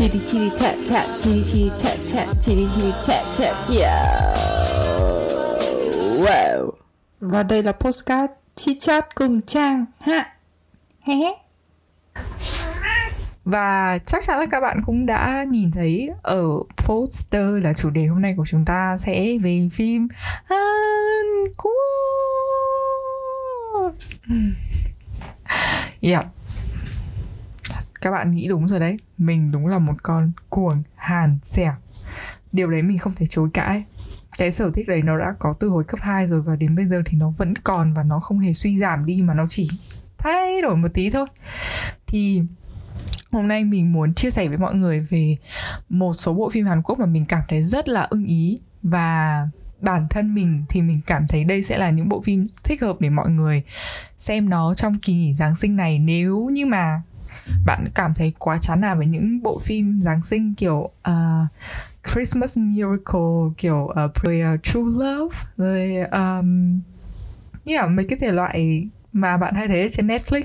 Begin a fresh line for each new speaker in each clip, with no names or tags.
Chitty chitty chat chat, chitty chitty chat chat, chitty chitty chat chat, yeah. Wow. Và đây là postcard chit chat cùng Trang ha. He he. Và chắc chắn là các bạn cũng đã nhìn thấy ở poster là chủ đề hôm nay của chúng ta sẽ về phim Hàn Quốc. Yeah. Các bạn nghĩ đúng rồi đấy. Mình đúng là một con cuồng, hàn xẻo. Điều đấy mình không thể chối cãi. Cái sở thích đấy nó đã có từ hồi cấp 2 rồi và đến bây giờ thì nó vẫn còn và nó không hề suy giảm đi mà nó chỉ thay đổi một tí thôi. Thì hôm nay mình muốn chia sẻ với mọi người về một số bộ phim Hàn Quốc mà mình cảm thấy rất là ưng ý và bản thân mình thì mình cảm thấy đây sẽ là những bộ phim thích hợp để mọi người xem nó trong kỳ nghỉ Giáng sinh này nếu như mà bạn cảm thấy quá chán nản với những bộ phim Giáng sinh kiểu uh, Christmas Miracle kiểu uh, True Love rồi um, yeah, mấy cái thể loại mà bạn hay thấy trên Netflix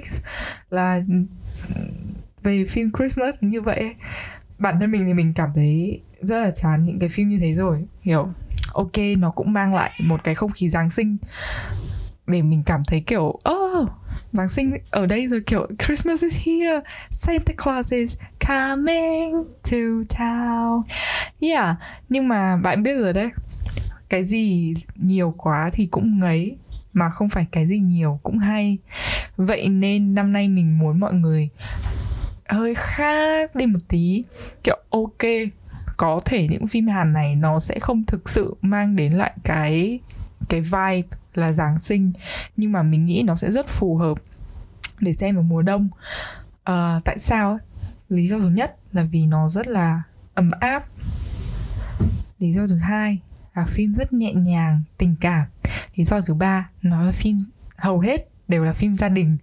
là về phim Christmas như vậy bản thân mình thì mình cảm thấy rất là chán những cái phim như thế rồi hiểu ok nó cũng mang lại một cái không khí giáng sinh để mình cảm thấy kiểu oh Giáng sinh ở đây rồi, kiểu, Christmas is here, Santa Claus is coming to town. Yeah, nhưng mà bạn biết rồi đấy, cái gì nhiều quá thì cũng ngấy, mà không phải cái gì nhiều cũng hay. Vậy nên năm nay mình muốn mọi người hơi khác đi một tí. Kiểu, ok, có thể những phim Hàn này nó sẽ không thực sự mang đến lại cái cái vibe là Giáng sinh nhưng mà mình nghĩ nó sẽ rất phù hợp để xem vào mùa đông. À, tại sao lý do thứ nhất là vì nó rất là ấm áp. Lý do thứ hai là phim rất nhẹ nhàng tình cảm. Lý do thứ ba nó là phim hầu hết đều là phim gia đình.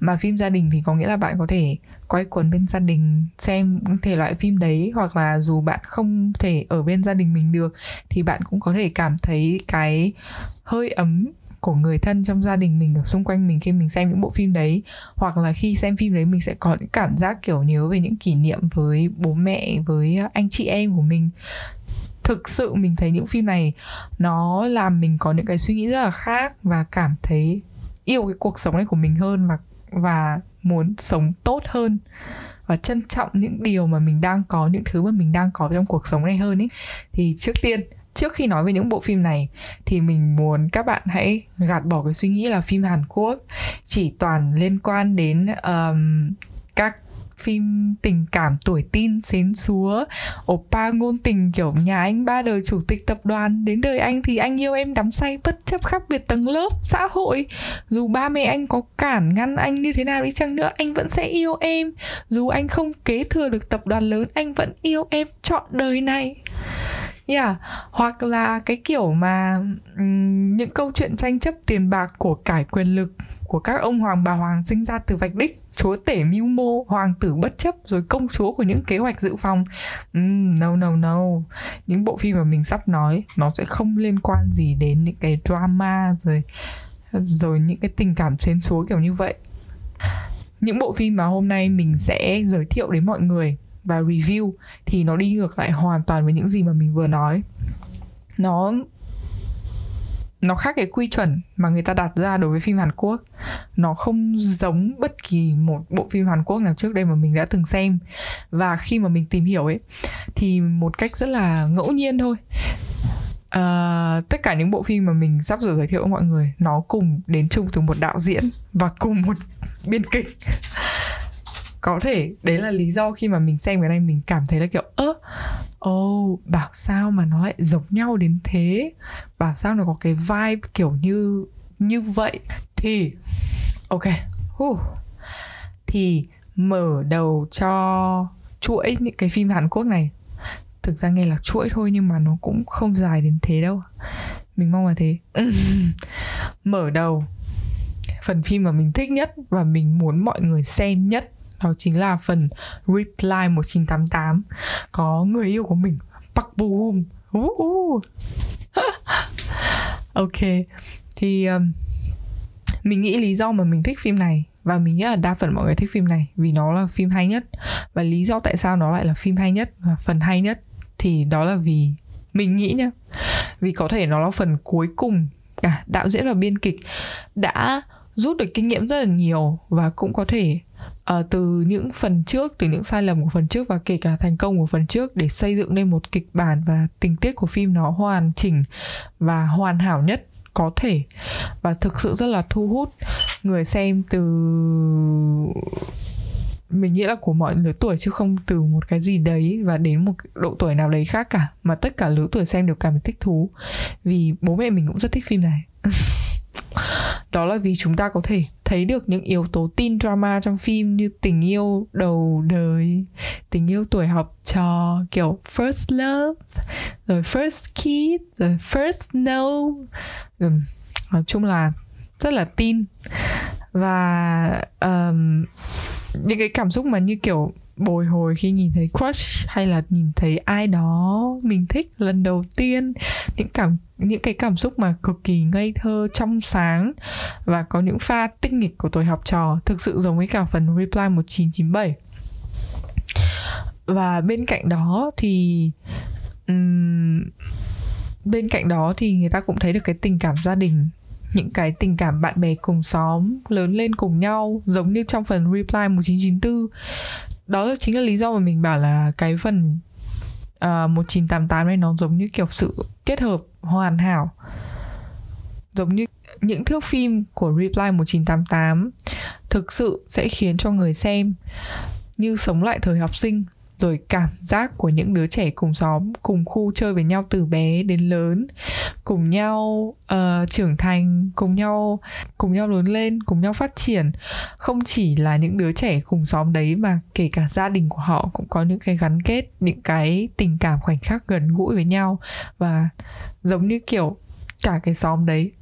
Mà phim gia đình thì có nghĩa là bạn có thể quay quần bên gia đình, xem thể loại phim đấy, hoặc là dù bạn không thể ở bên gia đình mình được, thì bạn cũng có thể cảm thấy cái hơi ấm của người thân trong gia đình mình ở xung quanh mình khi mình xem những bộ phim đấy. Hoặc là khi xem phim đấy, mình sẽ có những cảm giác kiểu nhớ về những kỷ niệm với bố mẹ, với anh chị em của mình. Thực sự mình thấy những phim này, nó làm mình có những cái suy nghĩ rất là khác và cảm thấy yêu cái cuộc sống này của mình hơn và và muốn sống tốt hơn và trân trọng những điều mà mình đang có những thứ mà mình đang có trong cuộc sống này hơn ấy thì trước tiên trước khi nói về những bộ phim này thì mình muốn các bạn hãy gạt bỏ cái suy nghĩ là phim Hàn Quốc chỉ toàn liên quan đến um, phim tình cảm tuổi tin xến xúa. Oppa ngôn tình kiểu nhà anh ba đời chủ tịch tập đoàn. Đến đời anh thì anh yêu em đắm say bất chấp khác biệt tầng lớp xã hội. Dù ba mẹ anh có cản ngăn anh như thế nào đi chăng nữa anh vẫn sẽ yêu em. Dù anh không kế thừa được tập đoàn lớn anh vẫn yêu em trọn đời này. Yeah. Hoặc là cái kiểu mà um, những câu chuyện tranh chấp tiền bạc của cải quyền lực của các ông hoàng bà hoàng sinh ra từ vạch đích chúa tể mưu mô hoàng tử bất chấp rồi công chúa của những kế hoạch dự phòng. Mm, no no no. Những bộ phim mà mình sắp nói nó sẽ không liên quan gì đến những cái drama rồi rồi những cái tình cảm xến xúa kiểu như vậy. Những bộ phim mà hôm nay mình sẽ giới thiệu đến mọi người và review thì nó đi ngược lại hoàn toàn với những gì mà mình vừa nói. Nó nó khác cái quy chuẩn mà người ta đặt ra đối với phim Hàn Quốc. Nó không giống bất kỳ một bộ phim Hàn Quốc nào trước đây mà mình đã từng xem. Và khi mà mình tìm hiểu ấy thì một cách rất là ngẫu nhiên thôi. Uh, tất cả những bộ phim mà mình sắp rồi giới thiệu với mọi người nó cùng đến chung từ một đạo diễn và cùng một biên kịch có thể đấy là lý do khi mà mình xem cái này mình cảm thấy là kiểu ơ ồ oh, bảo sao mà nó lại giống nhau đến thế? Bảo sao nó có cái vibe kiểu như như vậy? Thì ok huh. thì mở đầu cho chuỗi những cái phim Hàn Quốc này. Thực ra nghe là chuỗi thôi nhưng mà nó cũng không dài đến thế đâu. Mình mong là thế. Mở đầu phần phim mà mình thích nhất và mình muốn mọi người xem nhất đó chính là phần Reply 1988 có người yêu của mình Park Bo Gum uh, ok thì um, mình nghĩ lý do mà mình thích phim này và mình nghĩ là đa phần mọi người thích phim này vì nó là phim hay nhất. Và lý do tại sao nó lại là phim hay nhất và phần hay nhất thì đó là vì mình nghĩ nhá. Vì có thể nó là phần cuối cùng cả đạo diễn và biên kịch đã rút được kinh nghiệm rất là nhiều và cũng có thể uh, từ những phần trước từ những sai lầm của phần trước và kể cả thành công của phần trước để xây dựng nên một kịch bản và tình tiết của phim nó hoàn chỉnh và hoàn hảo nhất có thể. Và thực sự rất là thu hút người xem từ mình nghĩ là của mọi lứa tuổi chứ không từ một cái gì đấy và đến một độ tuổi nào đấy khác cả mà tất cả lứa tuổi xem đều cảm thấy thích thú. Vì bố mẹ mình cũng rất thích phim này. đó là vì chúng ta có thể thấy được những yếu tố teen drama trong phim như tình yêu đầu đời tình yêu tuổi học trò kiểu first love rồi first kiss rồi first no. Rồi, nói chung là rất là tin và um, những cái cảm xúc mà như kiểu bồi hồi khi nhìn thấy crush hay là nhìn thấy ai đó mình thích lần đầu tiên. Những cảm những cái cảm xúc mà cực kỳ ngây thơ trong sáng và có những pha tinh nghịch của tuổi học trò thực sự giống với cả phần Reply 1997 và bên cạnh đó thì um, bên cạnh đó thì người ta cũng thấy được cái tình cảm gia đình những cái tình cảm bạn bè cùng xóm lớn lên cùng nhau giống như trong phần Reply 1994 đó chính là lý do mà mình bảo là cái phần à, uh, 1988 này nó giống như kiểu sự kết hợp hoàn hảo. Giống như những thước phim của Reply 1988 thực sự sẽ khiến cho người xem như sống lại thời học sinh rồi cảm giác của những đứa trẻ cùng xóm cùng khu chơi với nhau từ bé đến lớn cùng nhau uh, trưởng thành cùng nhau cùng nhau lớn lên cùng nhau phát triển. Không chỉ là những đứa trẻ cùng xóm đấy mà kể cả gia đình của họ cũng có những cái gắn kết những cái tình cảm khoảnh khắc gần gũi với nhau. Và giống như kiểu cả cái xóm đấy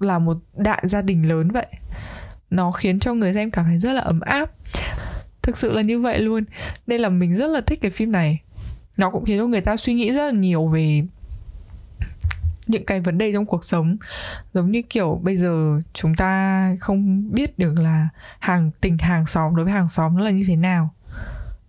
là một đại gia đình lớn vậy. Nó khiến cho người xem cảm thấy rất là ấm áp thực sự là như vậy luôn. Nên là mình rất là thích cái phim này. Nó cũng khiến cho người ta suy nghĩ rất là nhiều về những cái vấn đề trong cuộc sống. Giống như kiểu bây giờ chúng ta không biết được là hàng, tình hàng xóm đối với hàng xóm nó là như thế nào.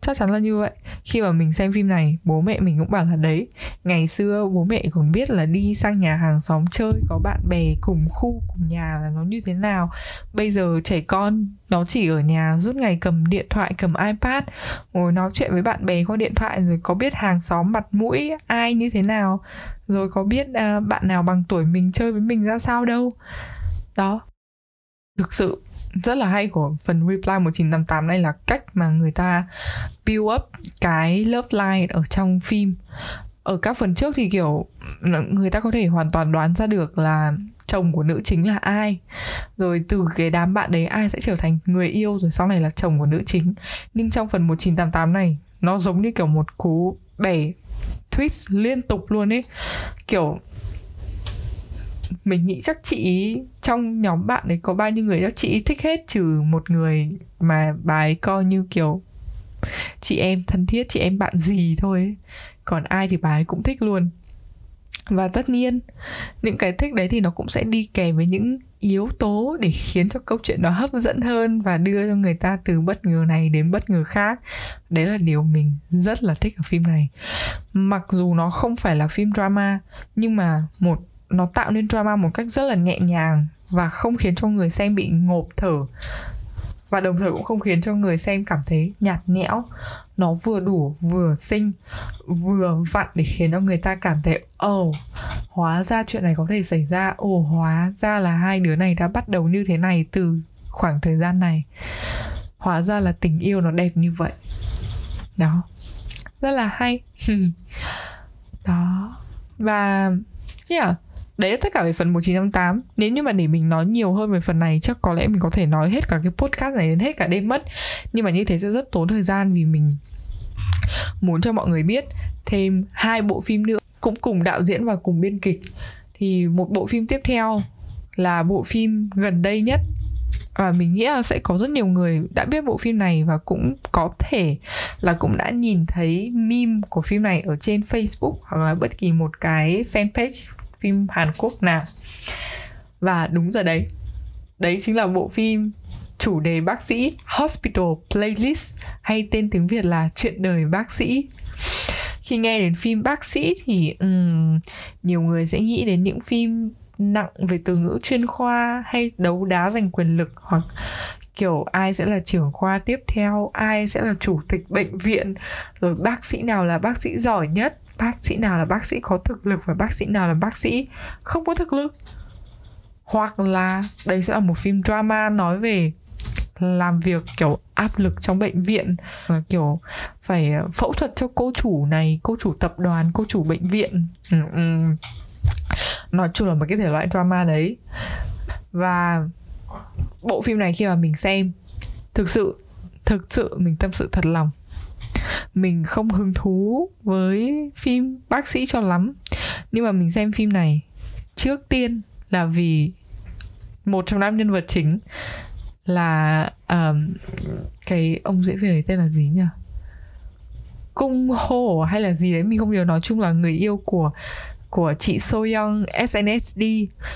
Chắc chắn là như vậy khi mà mình xem phim này bố mẹ mình cũng bảo là đấy ngày xưa bố mẹ còn biết là đi sang nhà hàng xóm chơi có bạn bè cùng khu cùng nhà là nó như thế nào. Bây giờ trẻ con nó chỉ ở nhà suốt ngày cầm điện thoại cầm ipad ngồi nói chuyện với bạn bè qua điện thoại rồi có biết hàng xóm mặt mũi ai như thế nào rồi có biết uh, bạn nào bằng tuổi mình chơi với mình ra sao đâu. Đó. Thực sự rất là hay của phần Reply 1988 này là cách mà người ta build up cái love line ở trong phim. Ở các phần trước thì kiểu người ta có thể hoàn toàn đoán ra được là chồng của nữ chính là ai. Rồi từ cái đám bạn đấy ai sẽ trở thành người yêu, rồi sau này là chồng của nữ chính. Nhưng trong phần 1988 này, nó giống như kiểu một cú bẻ twist liên tục luôn ấy. Kiểu mình nghĩ chắc chị trong nhóm bạn đấy có bao nhiêu người chắc chị thích hết trừ một người mà bà ấy coi như kiểu chị em thân thiết, chị em bạn gì thôi ấy. còn ai thì bà ấy cũng thích luôn. Và tất nhiên, những cái thích đấy thì nó cũng sẽ đi kèm với những yếu tố để khiến cho câu chuyện nó hấp dẫn hơn và đưa cho người ta từ bất ngờ này đến bất ngờ khác. Đấy là điều mình rất là thích ở phim này. Mặc dù nó không phải là phim drama, nhưng mà một nó tạo nên drama một cách rất là nhẹ nhàng và không khiến cho người xem bị ngộp thở. Và đồng thời cũng không khiến cho người xem cảm thấy nhạt nhẽo. Nó vừa đủ vừa xinh vừa vặn để khiến cho người ta cảm thấy ồ oh, hóa ra chuyện này có thể xảy ra. Ồ oh, hóa ra là hai đứa này đã bắt đầu như thế này từ khoảng thời gian này. Hóa ra là tình yêu nó đẹp như vậy. Đó. Rất là hay. Đó. Và yeah đấy là tất cả về phần 1958 nếu như mà để mình nói nhiều hơn về phần này, chắc có lẽ mình có thể nói hết cả cái podcast này đến hết cả đêm mất. Nhưng mà như thế sẽ rất tốn thời gian vì mình muốn cho mọi người biết thêm hai bộ phim nữa, cũng cùng đạo diễn và cùng biên kịch. Thì một bộ phim tiếp theo là bộ phim gần đây nhất. Và mình nghĩ là sẽ có rất nhiều người đã biết bộ phim này và cũng có thể là cũng đã nhìn thấy meme của phim này ở trên Facebook hoặc là bất kỳ một cái fanpage phim Hàn Quốc nào và đúng giờ đấy đấy chính là bộ phim chủ đề bác sĩ Hospital Playlist hay tên tiếng Việt là Chuyện đời bác sĩ. Khi nghe đến phim bác sĩ thì um, nhiều người sẽ nghĩ đến những phim nặng về từ ngữ chuyên khoa hay đấu đá giành quyền lực hoặc kiểu ai sẽ là trưởng khoa tiếp theo ai sẽ là chủ tịch bệnh viện rồi bác sĩ nào là bác sĩ giỏi nhất bác sĩ nào là bác sĩ có thực lực và bác sĩ nào là bác sĩ không có thực lực. Hoặc là đây sẽ là một phim drama nói về làm việc kiểu áp lực trong bệnh viện và kiểu phải ờ, phẫu thuật cho cô chủ này cô chủ tập đoàn cô chủ bệnh viện. Ừ, ừ. nói chung là một cái thể loại drama đấy. Và bộ phim này khi mà mình xem thực sự thực sự mình tâm sự thật lòng mình không hứng thú với phim bác sĩ cho lắm. Nhưng mà mình xem phim này trước tiên là vì một trong năm nhân vật chính là um, cái ông diễn viên ấy tên là gì nhỉ? Cung hô hay là gì đấy mình không nhớ. Nói chung là người yêu của của chị So Young SNSD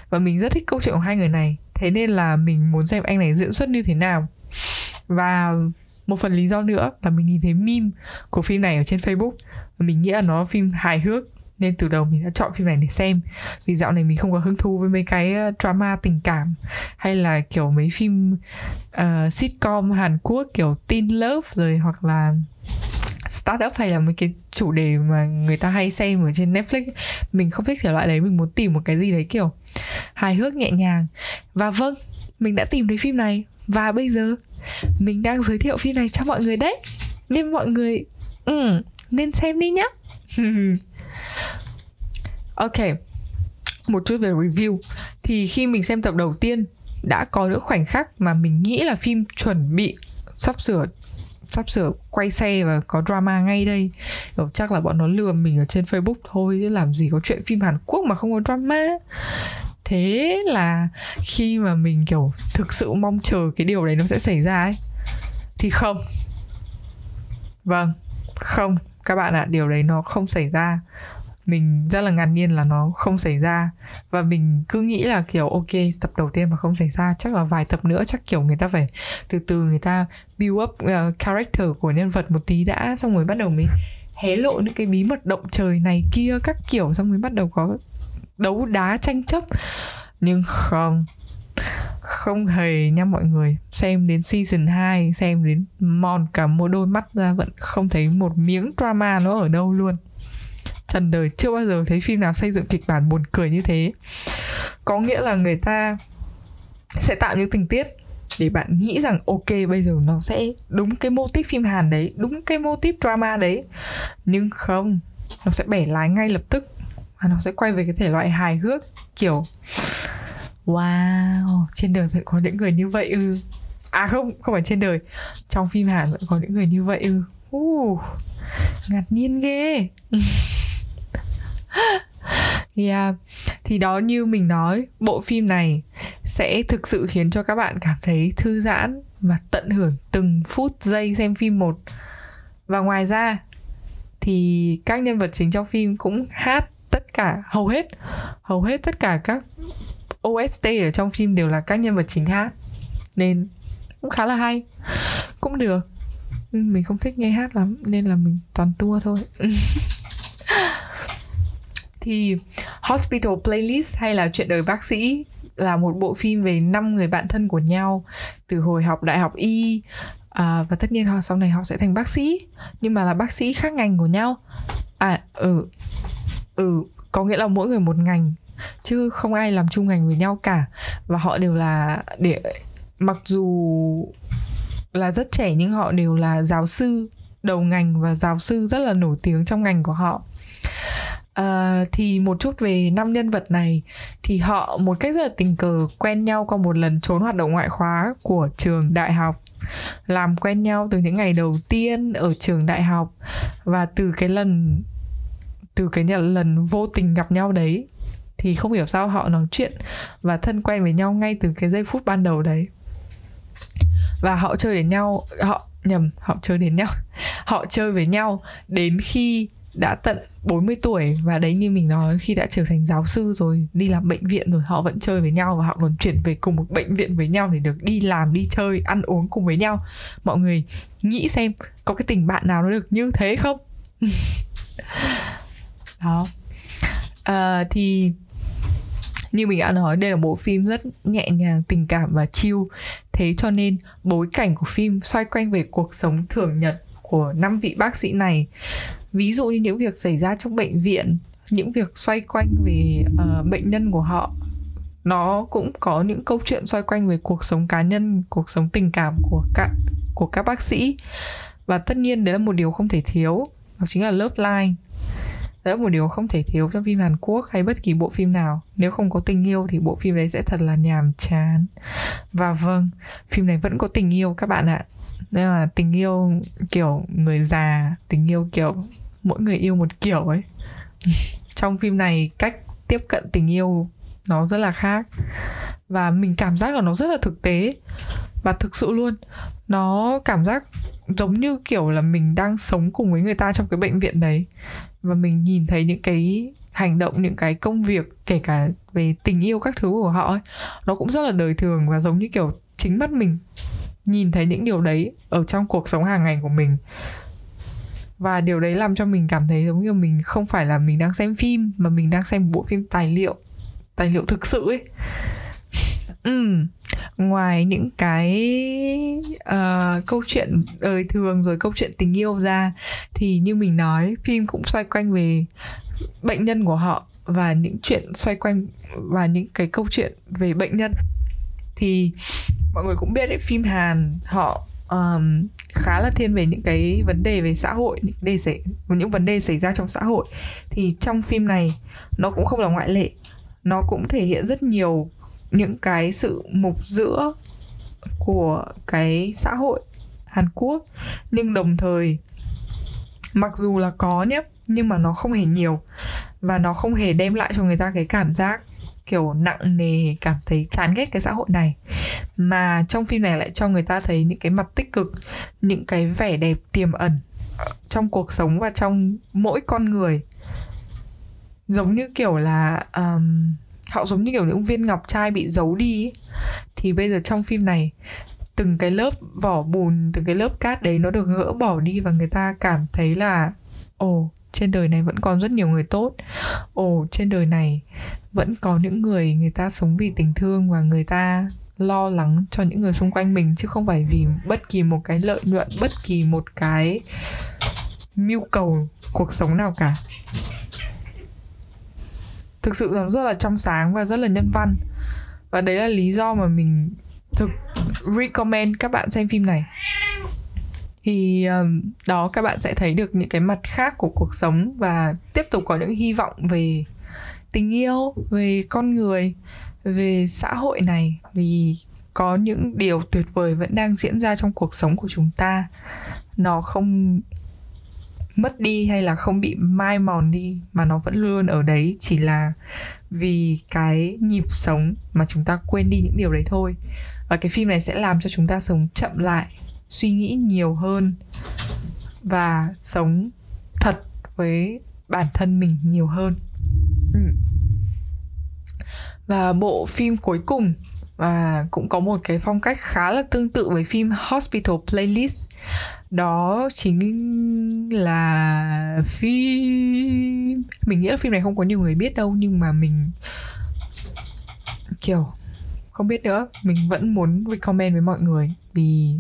và mình rất thích câu chuyện của hai người này. Thế nên là mình muốn xem anh này diễn xuất như thế nào. Và một phần lý do nữa là mình nhìn thấy meme của phim này ở trên Facebook. Và mình nghĩ là nó là phim hài hước nên từ đầu mình đã chọn phim này để xem. Vì dạo này mình không có hứng thú với mấy cái ờ, drama tình cảm hay là kiểu mấy phim uh, sitcom Hàn Quốc kiểu teen love rồi hoặc là startup hay là mấy cái chủ đề mà người ta hay xem ở trên Netflix mình không thích thể loại đấy mình muốn tìm một cái gì đấy kiểu hài hước nhẹ nhàng. Và vâng mình đã tìm thấy phim này. Và bây giờ mình đang giới thiệu phim này cho mọi người đấy. Nên mọi người ừ, nên xem đi nhá. Ok một chút về review. Thì khi mình xem tập đầu tiên đã có những khoảnh khắc mà mình nghĩ là phim chuẩn bị sắp sửa sắp sửa quay xe và có drama ngay đây. Kiểu chắc là bọn nó lừa mình ở trên facebook thôi chứ làm gì có chuyện phim hàn quốc mà không có drama thế là khi mà mình kiểu thực sự mong chờ cái điều đấy nó sẽ xảy ra ấy thì không. Vâng không. Các bạn ạ à, điều đấy nó không xảy ra. Mình rất là ngạc nhiên là nó không xảy ra. Và mình cứ nghĩ là kiểu ok tập đầu tiên mà không xảy ra chắc là vài tập nữa chắc kiểu người ta phải từ từ người ta build up uh, character của nhân vật một tí đã xong rồi bắt đầu mới hé lộ những cái bí mật động trời này kia các kiểu xong mới bắt đầu có đấu đá tranh chấp. Nhưng không không hề nha mọi người. Xem đến season 2 xem đến mòn cả một đôi mắt ra, vẫn không thấy một miếng drama nó ở đâu luôn. Trần đời chưa bao giờ thấy phim nào xây dựng kịch bản buồn cười như thế. Có nghĩa là người ta sẽ tạo những tình tiết để bạn nghĩ rằng, ok, bây giờ nó sẽ đúng cái mô típ phim Hàn đấy, đúng cái mô típ drama đấy. Nhưng không, nó sẽ bẻ lái ngay lập tức và nó sẽ quay về cái thể loại hài hước kiểu wow trên đời vẫn có những người như vậy ư. À không không phải trên đời. Trong phim Hàn vẫn có những người như vậy ư. Uh, ngạc nhiên ghê. Yeah. Dạ, thì đó như mình nói bộ phim này sẽ thực sự khiến cho các bạn cảm thấy thư giãn và tận hưởng từng phút giây xem phim một. Và ngoài ra thì các nhân vật chính trong phim cũng hát tất cả hầu hết hầu hết tất cả các OST ở trong phim đều là các nhân vật chính hát. Nên cũng khá là hay. Cũng được. Mình không thích nghe hát lắm nên là mình toàn tua thôi. Thì Hospital Playlist hay là chuyện đời bác sĩ là một bộ phim về năm người bạn thân của nhau từ hồi học đại học y. À, và tất nhiên họ sau này họ sẽ thành bác sĩ. Nhưng mà là bác sĩ khác ngành của nhau. À ừ ừ có nghĩa là mỗi người một ngành chứ không ai làm chung ngành với nhau cả. Và họ đều là để mặc dù là rất trẻ nhưng họ đều là giáo sư đầu ngành và giáo sư rất là nổi tiếng trong ngành của họ. À, thì một chút về năm nhân vật này. Thì họ một cách rất là tình cờ quen nhau qua một lần trốn hoạt động ngoại khóa của trường đại học. Làm quen nhau từ những ngày đầu tiên ở trường đại học. Và từ cái lần từ cái lần vô tình gặp nhau đấy, thì không hiểu sao họ nói chuyện và thân quen với nhau ngay từ cái giây phút ban đầu đấy. Và họ chơi đến nhau, họ, nhầm, họ chơi đến nhau. Họ chơi với nhau đến khi đã tận 40 tuổi và đấy như mình nói, khi đã trở thành giáo sư rồi, đi làm bệnh viện rồi, họ vẫn chơi với nhau và họ còn chuyển về cùng một bệnh viện với nhau để được đi làm, đi chơi, ăn uống cùng với nhau. Mọi người nghĩ xem có cái tình bạn nào nó được như thế không? đó. À, thì như mình đã nói đây là bộ phim rất nhẹ nhàng tình cảm và chill. Thế cho nên bối cảnh của phim xoay quanh về cuộc sống thường nhật của năm vị bác sĩ này. Ví dụ như những việc xảy ra trong bệnh viện những việc xoay quanh về uh, bệnh nhân của họ. Nó cũng có những câu chuyện xoay quanh về cuộc sống cá nhân cuộc sống tình cảm của các của các bác sĩ. Và tất nhiên đấy là một điều không thể thiếu đó chính là love line đó là một điều không thể thiếu trong phim Hàn Quốc hay bất kỳ bộ phim nào, nếu không có tình yêu thì bộ phim đấy sẽ thật là nhàm chán. Và vâng phim này vẫn có tình yêu các bạn ạ. Nhưng mà tình yêu kiểu người già, tình yêu kiểu mỗi người yêu một kiểu ấy. Trong phim này cách tiếp cận tình yêu nó rất là khác. Và mình cảm giác là nó rất là thực tế và thực sự luôn. Nó cảm giác giống như kiểu là mình đang sống cùng với người ta trong cái bệnh viện đấy và mình nhìn thấy những cái hành động, những cái công việc, kể cả về tình yêu các thứ của họ ấy, nó cũng rất là đời thường và giống như kiểu chính mắt mình nhìn thấy những điều đấy ở trong cuộc sống hàng ngày của mình. Và điều đấy làm cho mình cảm thấy giống như mình không phải là mình đang xem phim, mà mình đang xem bộ phim tài liệu tài liệu thực sự ấy ừ ngoài những cái uh, câu chuyện đời thường rồi câu chuyện tình yêu ra thì như mình nói phim cũng xoay quanh về bệnh nhân của họ và những chuyện xoay quanh và những cái câu chuyện về bệnh nhân. Thì mọi người cũng biết đấy phim Hàn họ um, khá là thiên về những cái vấn đề về xã hội những đề xảy những vấn đề xảy ra trong xã hội. Thì trong phim này nó cũng không là ngoại lệ nó cũng thể hiện rất nhiều những cái sự mục giữa của cái xã hội Hàn Quốc. Nhưng đồng thời mặc dù là có nhé nhưng mà nó không hề nhiều. Và nó không hề đem lại cho người ta cái cảm giác kiểu nặng nề cảm thấy chán ghét cái xã hội này. Mà trong phim này lại cho người ta thấy những cái mặt tích cực những cái vẻ đẹp tiềm ẩn trong cuộc sống và trong mỗi con người. Giống như kiểu là um, họ giống như kiểu những viên ngọc trai bị giấu đi ấy. thì bây giờ trong phim này, từng cái lớp vỏ bùn, từng cái lớp cát đấy nó được gỡ bỏ đi và người ta cảm thấy là, ồ, trên đời này vẫn còn rất nhiều người tốt ồ, trên đời này vẫn có những người người ta sống vì tình thương và người ta lo lắng cho những người xung quanh mình, chứ không phải vì bất kỳ một cái lợi nhuận, bất kỳ một cái mưu cầu cuộc sống nào cả thực sự nó rất là trong sáng và rất là nhân văn. Và đấy là lý do mà mình thực recommend các bạn xem phim này. Thì um, đó các bạn sẽ thấy được những cái mặt khác của cuộc sống và tiếp tục có những hy vọng về tình yêu về con người về xã hội này. Vì có những điều tuyệt vời vẫn đang diễn ra trong cuộc sống của chúng ta. Nó không mất đi hay là không bị mai mòn đi mà nó vẫn luôn ở đấy chỉ là vì cái nhịp sống mà chúng ta quên đi những điều đấy thôi và cái phim này sẽ làm cho chúng ta sống chậm lại, suy nghĩ nhiều hơn và sống thật với bản thân mình nhiều hơn ừ. và bộ phim cuối cùng và cũng có một cái phong cách khá là tương tự với phim Hospital Playlist. Đó chính là phim mình nghĩ là phim này không có nhiều người biết đâu, nhưng mà mình, kiểu, không biết nữa. Mình vẫn muốn recommend với mọi người vì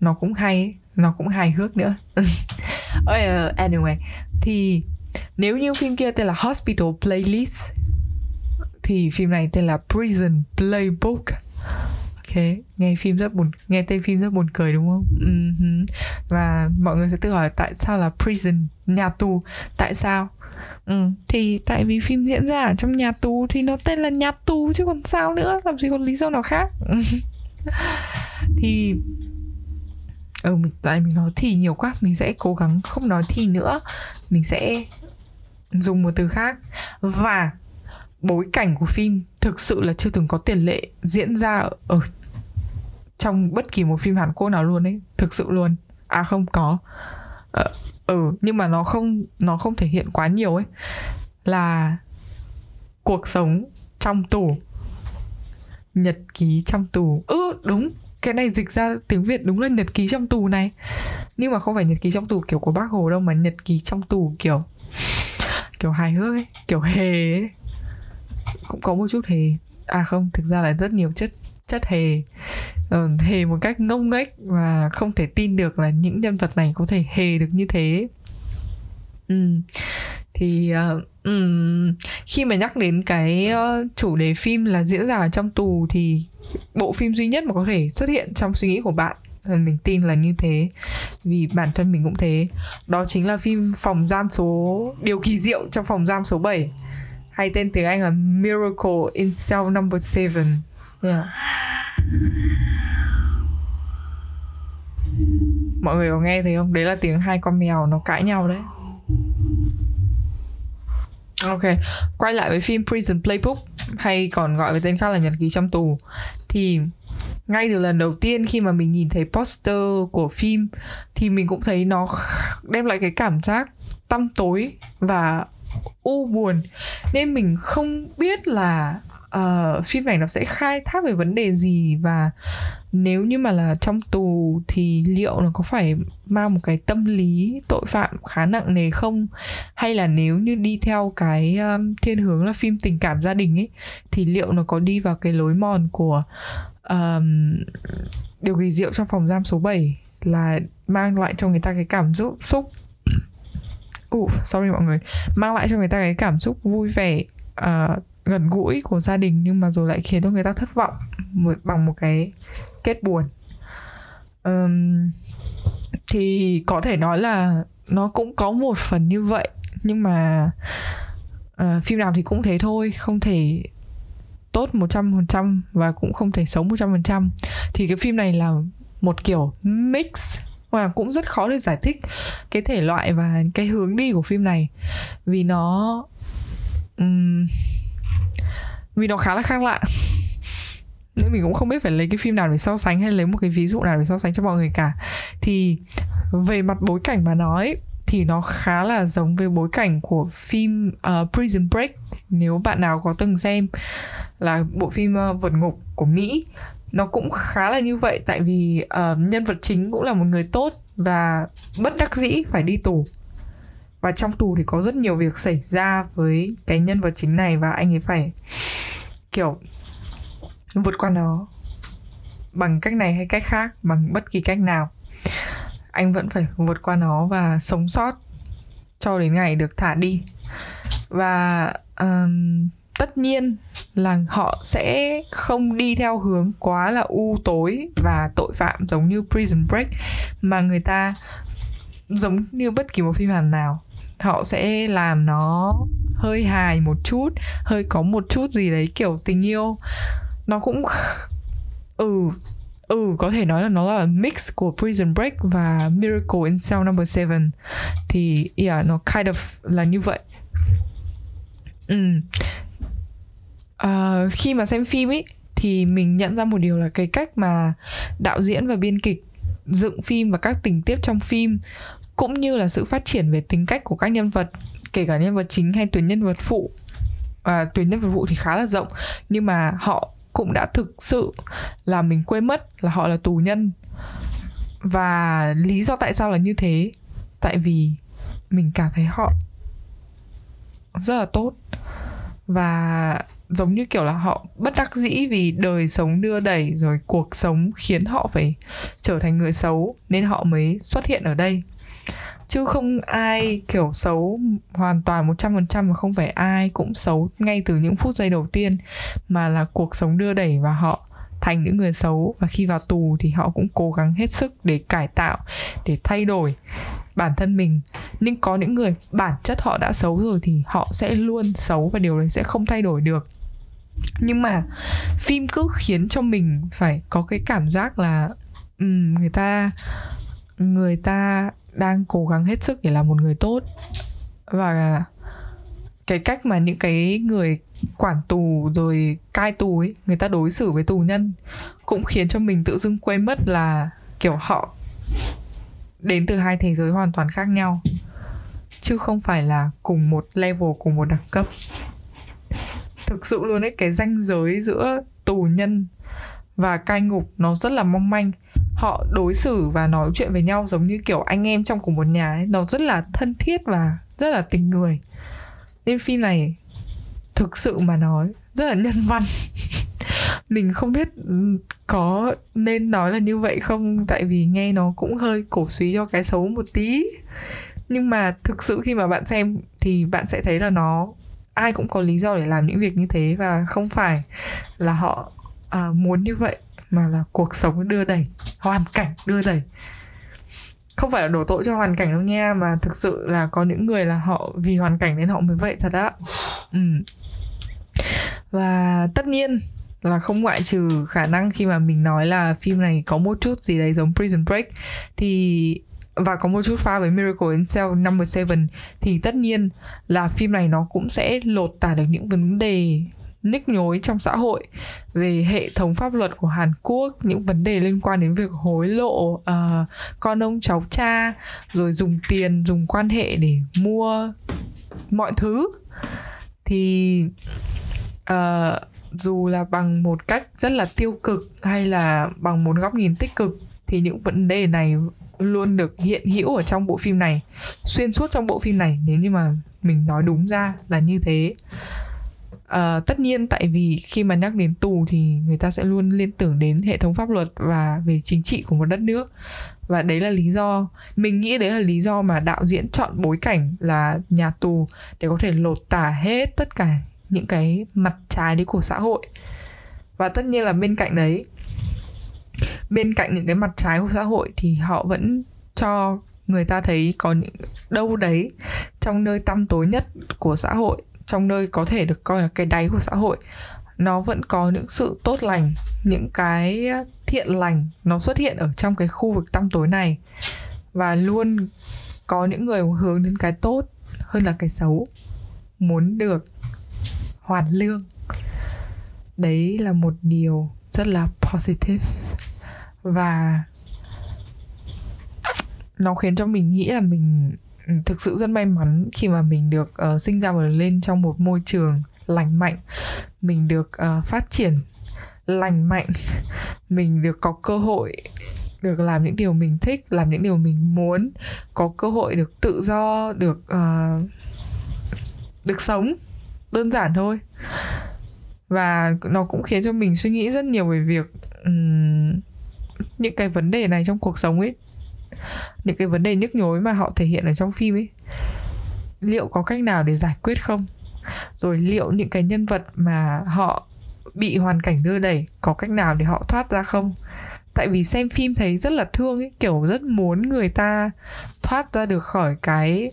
nó cũng hay, nó cũng hài hước nữa. Ờ, anyway, thì nếu như phim kia tên là Hospital Playlist thì phim này tên là Prison Playbook. Ok nghe phim rất buồn nghe tên phim rất buồn cười đúng không? Uh-huh. và mọi người sẽ tự hỏi tại sao là prison nhà tù? Tại sao? Ừ, thì tại vì phim diễn ra ở trong nhà tù thì nó tên là nhà tù chứ còn sao nữa? Làm gì còn lý do nào khác? Ừ. Thì ừ mình tại mình nói thì nhiều quá mình sẽ cố gắng không nói thì nữa. Mình sẽ dùng một từ khác. Và bối cảnh của phim thực sự là chưa từng có tiền lệ diễn ra ở trong bất kỳ một phim Hàn Quốc nào luôn ấy thực sự luôn. À không có. Ờ, ừ nhưng mà nó không nó không thể hiện quá nhiều ấy. Là cuộc sống trong tù nhật ký trong tù. Ừ đúng cái này dịch ra tiếng việt đúng là nhật ký trong tù này. Nhưng mà không phải nhật ký trong tù kiểu của bác hồ đâu mà nhật ký trong tù kiểu kiểu hài hước ấy kiểu hề ấy cũng có một chút hề. À không thực ra là rất nhiều chất chất hề. Uh, hề một cách ngông nghếch và không thể tin được là những nhân vật này có thể hề được như thế. Ừ. thì uh, um, khi mà nhắc đến cái uh, chủ đề phim là diễn giả trong tù thì bộ phim duy nhất mà có thể xuất hiện trong suy nghĩ của bạn mình tin là như thế vì bản thân mình cũng thế. Đó chính là phim phòng giam số điều kỳ diệu trong phòng giam số 7 hay tên tiếng Anh là Miracle in Cell Number 7 yeah. Dạ. mọi người có nghe thấy không? Đấy là tiếng hai con mèo, nó cãi nhau đấy. Ok, quay lại với phim Prison Playbook, hay còn gọi với tên khác là nhật ký trong tù. Thì ngay từ lần đầu tiên khi mà mình nhìn thấy poster của phim, thì mình cũng thấy nó đem lại cái cảm giác tăm tối và u buồn. Nên mình không biết là uh, phim ảnh nó sẽ khai thác về vấn đề gì và nếu như mà là trong tù thì liệu nó có phải mang một cái tâm lý tội phạm khá nặng nề không? Hay là nếu như đi theo cái um, thiên hướng là phim tình cảm gia đình ấy thì liệu nó có đi vào cái lối mòn của um, điều kỳ diệu trong phòng giam số 7 là mang lại cho người ta cái cảm xúc xúc uh, sorry mọi người. Mang lại cho người ta cái cảm xúc vui vẻ uh, gần gũi của gia đình nhưng mà rồi lại khiến cho người ta thất vọng bằng một cái kết buồn. Um, thì có thể nói là nó cũng có một phần như vậy nhưng mà uh, phim nào thì cũng thế thôi không thể tốt 100% và cũng không thể xấu 100% thì cái phim này là một kiểu mix và cũng rất khó để giải thích cái thể loại và cái hướng đi của phim này. Vì nó um, vì nó khá là khác lạ. Nên mình cũng không biết phải lấy cái phim nào để so sánh hay lấy một cái ví dụ nào để so sánh cho mọi người cả. Thì về mặt bối cảnh mà nói thì nó khá là giống với bối cảnh của phim uh, Prison Break. Nếu bạn nào có từng xem là bộ phim uh, vượt ngục của Mỹ nó cũng khá là như vậy tại vì uh, nhân vật chính cũng là một người tốt và bất đắc dĩ phải đi tù. Và trong tù thì có rất nhiều việc xảy ra với cái nhân vật chính này và anh ấy phải kiểu vượt qua nó bằng cách này hay cách khác bằng bất kỳ cách nào. Anh vẫn phải vượt qua nó và sống sót cho đến ngày được thả đi. Và um, tất nhiên là họ sẽ không đi theo hướng quá là u tối và tội phạm giống như Prison Break, mà người ta giống như bất kỳ một phim Hàn nào. Họ sẽ làm nó hơi hài một chút, hơi có một chút gì đấy kiểu tình yêu. Nó cũng ừ ừ có thể nói là nó là mix của Prison Break và Miracle in Cell Number 7 thì, yeah, nó kind of là như vậy. Ừ uh, khi mà xem phim ấy thì mình nhận ra một điều là cái cách mà đạo diễn và biên kịch dựng phim và các tình tiết trong phim cũng như là sự phát triển về tính cách của các nhân vật kể cả nhân vật chính hay tuyến nhân vật phụ. À, tuyến nhân vật phụ thì khá là rộng nhưng mà họ cũng đã thực sự là mình quên mất là họ là tù nhân. Và lý do tại sao là như thế? Tại vì mình cảm thấy họ rất là tốt và giống như kiểu là họ bất đắc dĩ vì đời sống đưa đẩy rồi cuộc sống khiến họ phải trở thành người xấu nên họ mới xuất hiện ở đây. Chứ không ai kiểu xấu hoàn toàn 100% mà không phải ai cũng xấu ngay từ những phút giây đầu tiên mà là cuộc sống đưa đẩy và họ thành những người xấu. Và khi vào tù thì họ cũng cố gắng hết sức để cải tạo, để thay đổi bản thân mình. Nhưng có những người bản chất họ đã xấu rồi thì họ sẽ luôn xấu và điều đấy sẽ không thay đổi được. Nhưng mà phim cứ khiến cho mình phải có cái cảm giác là um, người ta người ta đang cố gắng hết sức để làm một người tốt. Và cái cách mà những cái người quản tù rồi cai tù ấy người ta đối xử với tù nhân cũng khiến cho mình tự dưng quên mất là kiểu họ đến từ hai thế giới hoàn toàn khác nhau, chứ không phải là cùng một level, cùng một đẳng cấp. Thực sự luôn ấy, cái ranh giới giữa tù nhân và cai ngục nó rất là mong manh. Họ đối xử và nói chuyện với nhau giống như kiểu anh em trong cùng một nhà ấy. Nó rất là thân thiết và rất là tình người. Nên phim này thực sự mà nói rất là nhân văn. Mình không biết ừ, có nên nói là như vậy không? Tại vì nghe nó cũng hơi cổ suý cho cái xấu một tí. Nhưng mà thực sự khi mà bạn xem thì bạn sẽ thấy là nó ai cũng có lý do để làm những việc như thế và không phải là họ à, muốn như vậy mà là cuộc sống đưa đẩy hoàn cảnh đưa đẩy. Không phải là đổ tội cho hoàn cảnh đâu nha mà thực sự là có những người là họ vì hoàn cảnh nên họ mới vậy thật á. Ừ. và tất nhiên là không ngoại trừ khả năng khi mà mình nói là phim này có một chút gì đấy giống Prison Break. Thì và có một chút pha với Miracle in Cell number 7 thì tất nhiên là phim này nó cũng sẽ lột tả được những vấn đề nhức nhối trong xã hội về hệ thống pháp luật của Hàn Quốc những vấn đề liên quan đến việc hối lộ uh, con ông cháu cha rồi dùng tiền dùng quan hệ để mua mọi thứ. Thì uh, dù là bằng một cách rất là tiêu cực hay là bằng một góc nhìn tích cực thì những vấn đề này luôn được hiện hữu ở trong bộ phim này xuyên suốt trong bộ phim này nếu như mà mình nói đúng ra là như thế. À, tất nhiên tại vì khi mà nhắc đến tù thì người ta sẽ luôn liên tưởng đến hệ thống pháp luật và về chính trị của một đất nước. Và đấy là lý do mình nghĩ đấy là lý do mà đạo diễn chọn bối cảnh là nhà tù để có thể lột tả hết tất cả những cái mặt trái đấy của xã hội. Và tất nhiên là bên cạnh đấy, bên cạnh những cái mặt trái của xã hội thì họ vẫn cho người ta thấy có những đâu đấy trong nơi tăm tối nhất của xã hội, trong nơi có thể được coi là cái đáy của xã hội, nó vẫn có những sự tốt lành, những cái thiện lành nó xuất hiện ở trong cái khu vực tăm tối này. Và luôn có những người hướng đến cái tốt hơn là cái xấu, muốn được hoàn lương. Đấy là một điều rất là positive và nó khiến cho mình nghĩ là mình ừ, thực sự rất may mắn khi mà mình được uh, sinh ra và lên trong một môi trường lành mạnh mình được uh, phát triển lành mạnh mình được có cơ hội được làm những điều mình thích làm những điều mình muốn có cơ hội được tự do được uh, được sống đơn giản thôi. Và nó cũng khiến cho mình suy nghĩ rất nhiều về việc um, những cái vấn đề này trong cuộc sống ấy những cái vấn đề nhức nhối mà họ thể hiện ở trong phim ấy. Liệu có cách nào để giải quyết không? Rồi liệu những cái nhân vật mà họ bị hoàn cảnh đưa đẩy có cách nào để họ thoát ra không? Tại vì xem phim thấy rất là thương ấy kiểu rất muốn người ta thoát ra được khỏi cái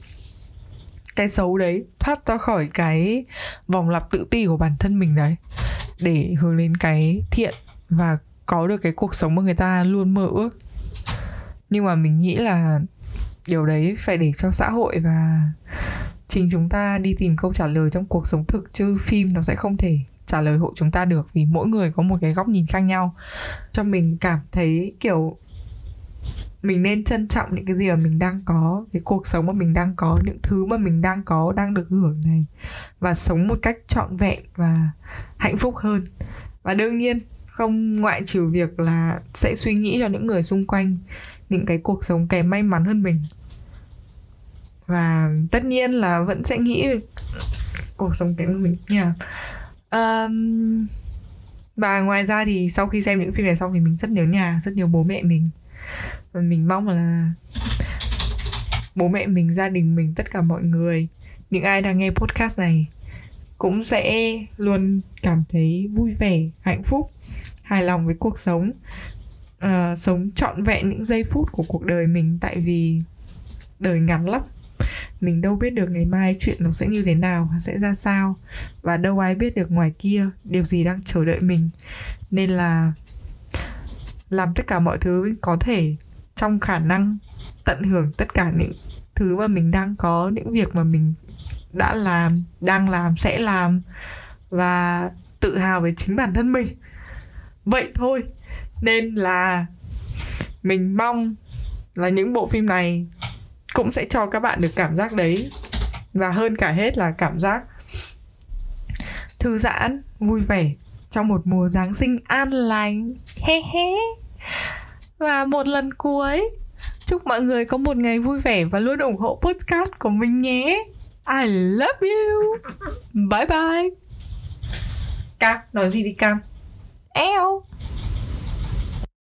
cái xấu đấy thoát ra khỏi cái vòng lặp tự ti của bản thân mình đấy, để hướng đến cái thiện và có được cái cuộc sống mà người ta luôn mơ ước. Nhưng mà mình nghĩ là điều đấy phải để cho xã hội và chính chúng ta đi tìm câu trả lời trong cuộc sống thực, chứ phim nó sẽ không thể trả lời hộ chúng ta được vì mỗi người có một cái góc nhìn khác nhau. Cho mình cảm thấy kiểu mình nên trân trọng những cái gì mà mình đang có cái cuộc sống mà mình đang có những thứ mà mình đang có đang được hưởng này và sống một cách trọn vẹn và hạnh phúc hơn. Và đương nhiên không ngoại trừ việc là sẽ suy nghĩ cho những người xung quanh những cái cuộc sống kém may mắn hơn mình. Và tất nhiên là vẫn sẽ nghĩ cuộc sống kém hơn mình. Nha. Um, và ngoài ra thì sau khi xem những phim này xong thì mình rất nhớ nhà rất nhớ bố mẹ mình và mình mong là bố mẹ mình gia đình mình tất cả mọi người những ai đang nghe podcast này cũng sẽ luôn cảm thấy vui vẻ hạnh phúc hài lòng với cuộc sống uh, sống trọn vẹn những giây phút của cuộc đời mình. Tại vì đời ngắn lắm. Mình đâu biết được ngày mai chuyện nó sẽ như thế nào sẽ ra sao. Và đâu ai biết được ngoài kia điều gì đang chờ đợi mình. Nên là làm tất cả mọi thứ có thể trong khả năng tận hưởng tất cả những thứ mà mình đang có, những việc mà mình đã làm, đang làm, sẽ làm và tự hào về chính bản thân mình. Vậy thôi, nên là mình mong là những bộ phim này cũng sẽ cho các bạn được cảm giác đấy. Và hơn cả hết là cảm giác thư giãn, vui vẻ trong một mùa giáng sinh an lành. He he và một lần cuối chúc mọi người có một ngày vui vẻ và luôn ủng hộ podcast của mình nhé. I love you. Bye bye. Cam nói gì đi Cam? Eo